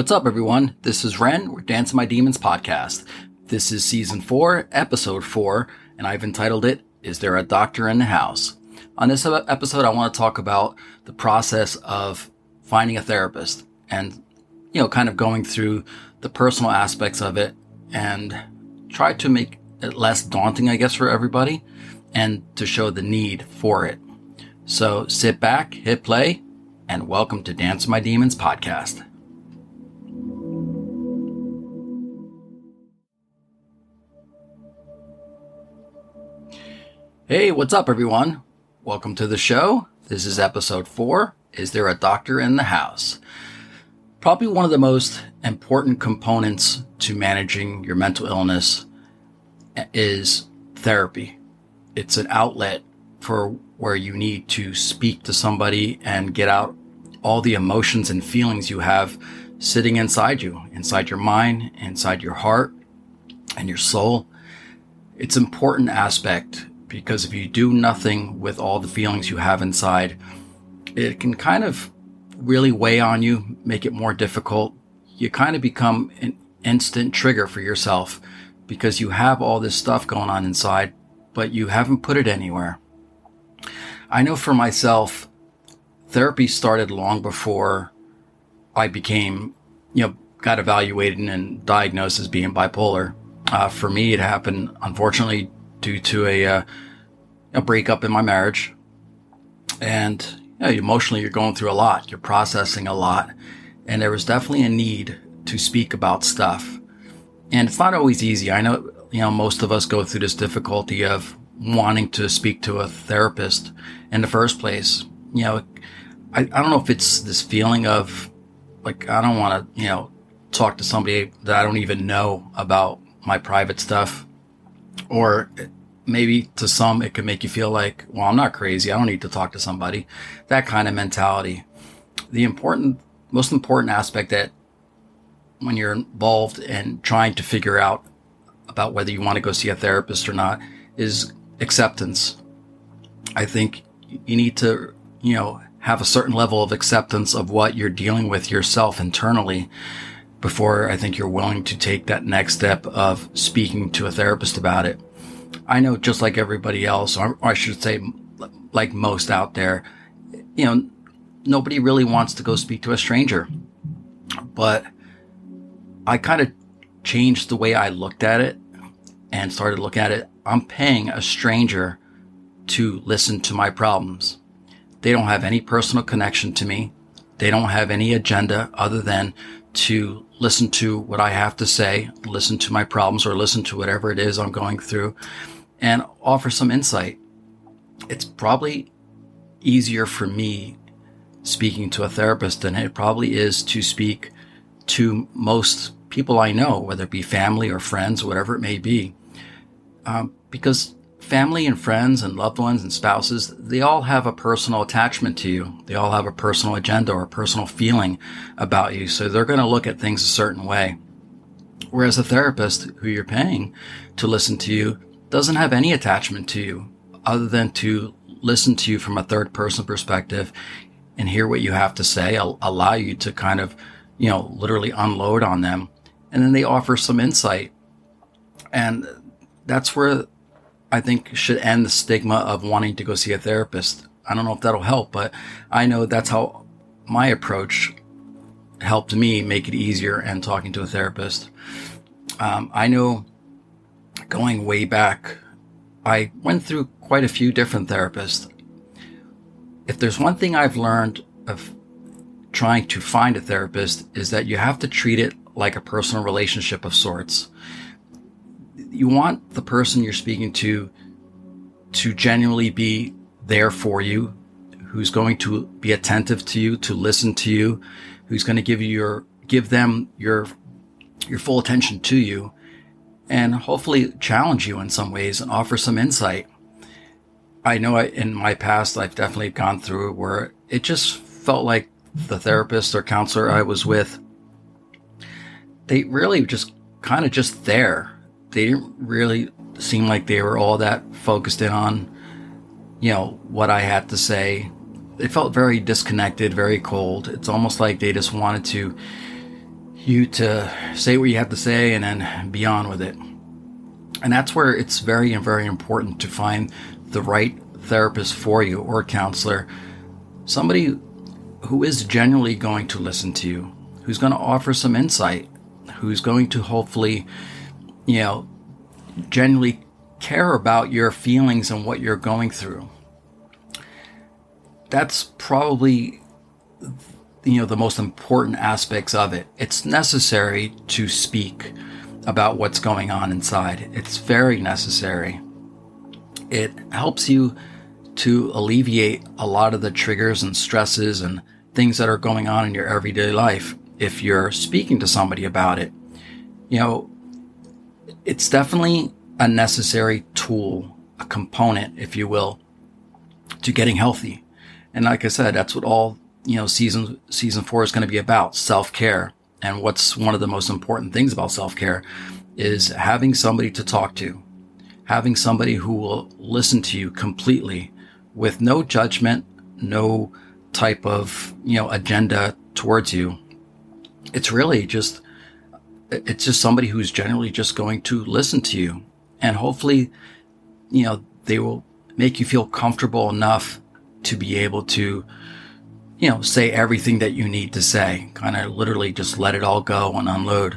What's up, everyone? This is Ren. We're Dance My Demons podcast. This is season four, episode four, and I've entitled it, Is There a Doctor in the House? On this episode, I want to talk about the process of finding a therapist and, you know, kind of going through the personal aspects of it and try to make it less daunting, I guess, for everybody and to show the need for it. So sit back, hit play, and welcome to Dance My Demons podcast. Hey, what's up, everyone? Welcome to the show. This is episode four. Is there a doctor in the house? Probably one of the most important components to managing your mental illness is therapy. It's an outlet for where you need to speak to somebody and get out all the emotions and feelings you have sitting inside you, inside your mind, inside your heart, and your soul. It's an important aspect because if you do nothing with all the feelings you have inside, it can kind of really weigh on you, make it more difficult. You kind of become an instant trigger for yourself because you have all this stuff going on inside, but you haven't put it anywhere. I know for myself, therapy started long before I became, you know, got evaluated and diagnosed as being bipolar. Uh, for me, it happened, unfortunately, due to a, uh, a breakup in my marriage. And you know, emotionally, you're going through a lot. You're processing a lot. And there was definitely a need to speak about stuff. And it's not always easy. I know, you know, most of us go through this difficulty of wanting to speak to a therapist in the first place. You know, I, I don't know if it's this feeling of like, I don't want to, you know, talk to somebody that I don't even know about my private stuff or maybe to some it could make you feel like, well, I'm not crazy. I don't need to talk to somebody. That kind of mentality. The important, most important aspect that when you're involved in trying to figure out about whether you want to go see a therapist or not is acceptance. I think you need to, you know, have a certain level of acceptance of what you're dealing with yourself internally before I think you're willing to take that next step of speaking to a therapist about it. I know just like everybody else, or I should say, like most out there, you know, nobody really wants to go speak to a stranger. But I kind of changed the way I looked at it and started looking at it. I'm paying a stranger to listen to my problems. They don't have any personal connection to me. They don't have any agenda other than to listen to what I have to say, listen to my problems or listen to whatever it is I'm going through and offer some insight. it's probably easier for me speaking to a therapist than it probably is to speak to most people I know, whether it be family or friends, whatever it may be. Um, because family and friends and loved ones and spouses, they all have a personal attachment to you. They all have a personal agenda or a personal feeling about you. So they're going to look at things a certain way. Whereas a therapist who you're paying to listen to you doesn't have any attachment to you other than to listen to you from a third person perspective and hear what you have to say, allow you to kind of, you know, literally unload on them. And then they offer some insight. And that's where I think should end the stigma of wanting to go see a therapist. I don't know if that'll help, but I know that's how my approach helped me make it easier and talking to a therapist. Um, I know going way back, I went through quite a few different therapists. If there's one thing I've learned of trying to find a therapist is that you have to treat it like a personal relationship of sorts. You want the person you're speaking to to genuinely be there for you, who's going to be attentive to you, to listen to you, who's going to give you your give them your your full attention to you and hopefully challenge you in some ways and offer some insight. I know I, in my past, I've definitely gone through where it just felt like the therapist or counselor I was with, they really just kind of just there. They didn't really seem like they were all that focused in on, you know, what I had to say. They felt very disconnected, very cold. It's almost like they just wanted to you to say what you have to say and then be on with it. And that's where it's very, and very important to find the right therapist for you or counselor, somebody who is genuinely going to listen to you, who's going to offer some insight, who's going to hopefully, you know, genuinely care about your feelings and what you're going through. That's probably you know the most important aspects of it. It's necessary to speak about what's going on inside. It's very necessary. It helps you to alleviate a lot of the triggers and stresses and things that are going on in your everyday life if you're speaking to somebody about it. You know, it's definitely a necessary tool, a component, if you will, to getting healthy. And like I said, that's what all you know, season, season four is going to be about self care. And what's one of the most important things about self care is having somebody to talk to, having somebody who will listen to you completely with no judgment, no type of, you know, agenda towards you. It's really just, it's just somebody who's generally just going to listen to you and hopefully, you know, they will make you feel comfortable enough to be able to you know, say everything that you need to say, kind of literally just let it all go and unload.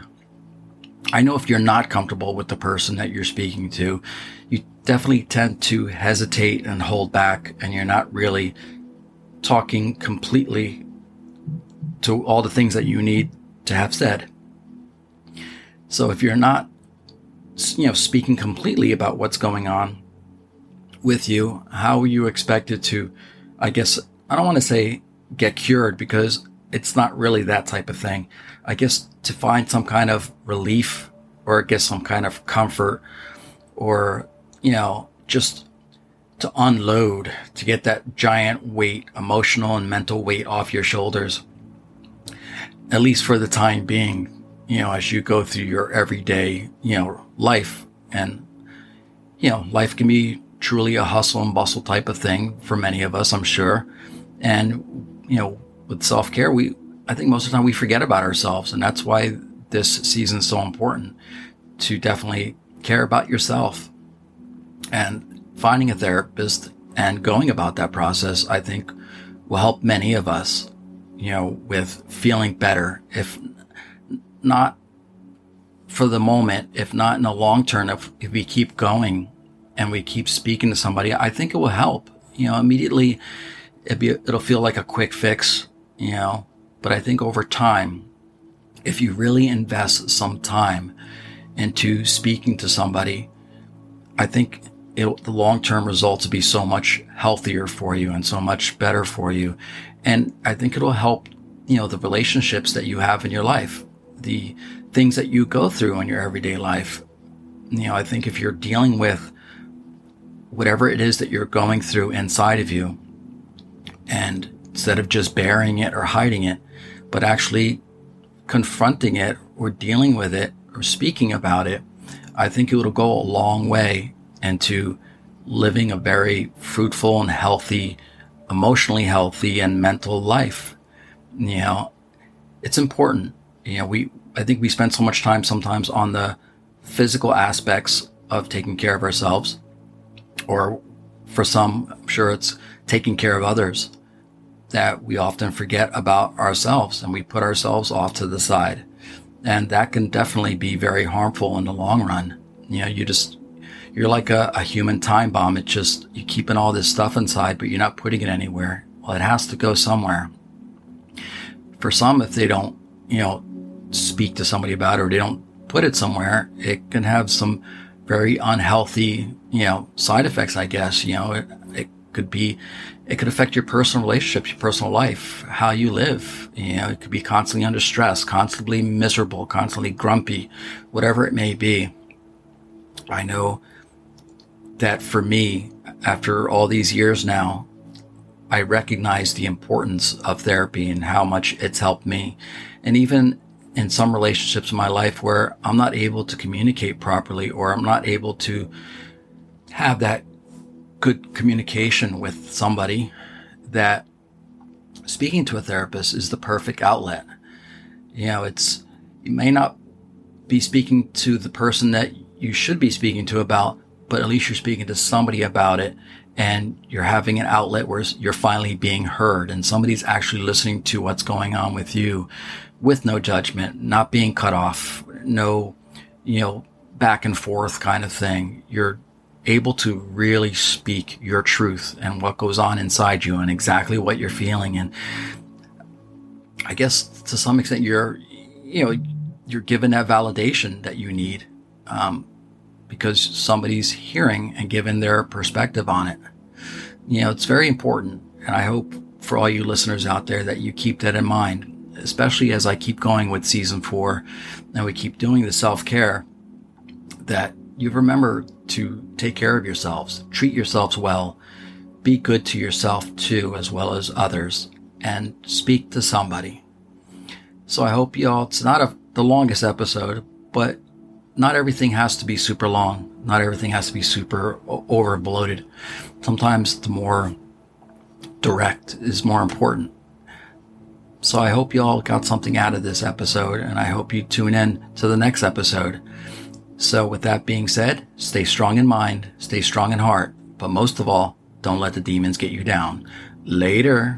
I know if you're not comfortable with the person that you're speaking to, you definitely tend to hesitate and hold back, and you're not really talking completely to all the things that you need to have said. So if you're not, you know, speaking completely about what's going on with you, how are you expected to, I guess, I don't want to say get cured because it's not really that type of thing. I guess to find some kind of relief or I guess some kind of comfort or, you know, just to unload, to get that giant weight, emotional and mental weight off your shoulders, at least for the time being, you know, as you go through your everyday, you know, life. And, you know, life can be truly a hustle and bustle type of thing for many of us, I'm sure. And you know, with self care, we, I think most of the time we forget about ourselves. And that's why this season is so important to definitely care about yourself and finding a therapist and going about that process, I think will help many of us, you know, with feeling better. If not for the moment, if not in the long term, if, if we keep going and we keep speaking to somebody, I think it will help. You know, immediately it be, it'll feel like a quick fix, you know, but I think over time, if you really invest some time into speaking to somebody, I think it, the long term results will be so much healthier for you and so much better for you. And I think it'll help, you know, the relationships that you have in your life, the things that you go through in your everyday life. You know, I think if you're dealing with whatever it is that you're going through inside of you, and instead of just burying it or hiding it, but actually confronting it or dealing with it or speaking about it, I think it'll go a long way into living a very fruitful and healthy, emotionally healthy and mental life. You know, it's important. You know, we, I think we spend so much time sometimes on the physical aspects of taking care of ourselves, or for some, I'm sure it's taking care of others that we often forget about ourselves and we put ourselves off to the side. And that can definitely be very harmful in the long run. You know, you just, you're like a, a human time bomb. It's just, you're keeping all this stuff inside, but you're not putting it anywhere. Well, it has to go somewhere. For some, if they don't, you know, speak to somebody about it or they don't put it somewhere, it can have some very unhealthy, you know, side effects, I guess. You know, it, it could be, it could affect your personal relationships, your personal life, how you live. You know, it could be constantly under stress, constantly miserable, constantly grumpy, whatever it may be. I know that for me, after all these years now, I recognize the importance of therapy and how much it's helped me. And even in some relationships in my life where I'm not able to communicate properly or I'm not able to have that good communication with somebody that speaking to a therapist is the perfect outlet. You know, it's, you may not be speaking to the person that you should be speaking to about, but at least you're speaking to somebody about it and you're having an outlet where you're finally being heard and somebody's actually listening to what's going on with you with no judgment, not being cut off, no, you know, back and forth kind of thing. You're able to really speak your truth and what goes on inside you and exactly what you're feeling. And I guess to some extent, you're, you know, you're given that validation that you need, um, because somebody's hearing and giving their perspective on it. You know, it's very important. And I hope for all you listeners out there that you keep that in mind especially as I keep going with season four and we keep doing the self care, that you remember to take care of yourselves, treat yourselves well, be good to yourself too, as well as others, and speak to somebody. So I hope y'all, it's not a, the longest episode, but not everything has to be super long. Not everything has to be super over bloated. Sometimes the more direct is more important. So I hope you all got something out of this episode and I hope you tune in to the next episode. So with that being said, stay strong in mind, stay strong in heart, but most of all, don't let the demons get you down. Later.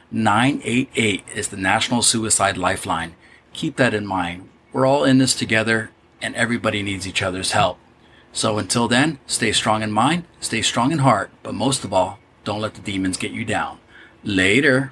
988 is the National Suicide Lifeline. Keep that in mind. We're all in this together and everybody needs each other's help. So until then, stay strong in mind, stay strong in heart, but most of all, don't let the demons get you down. Later.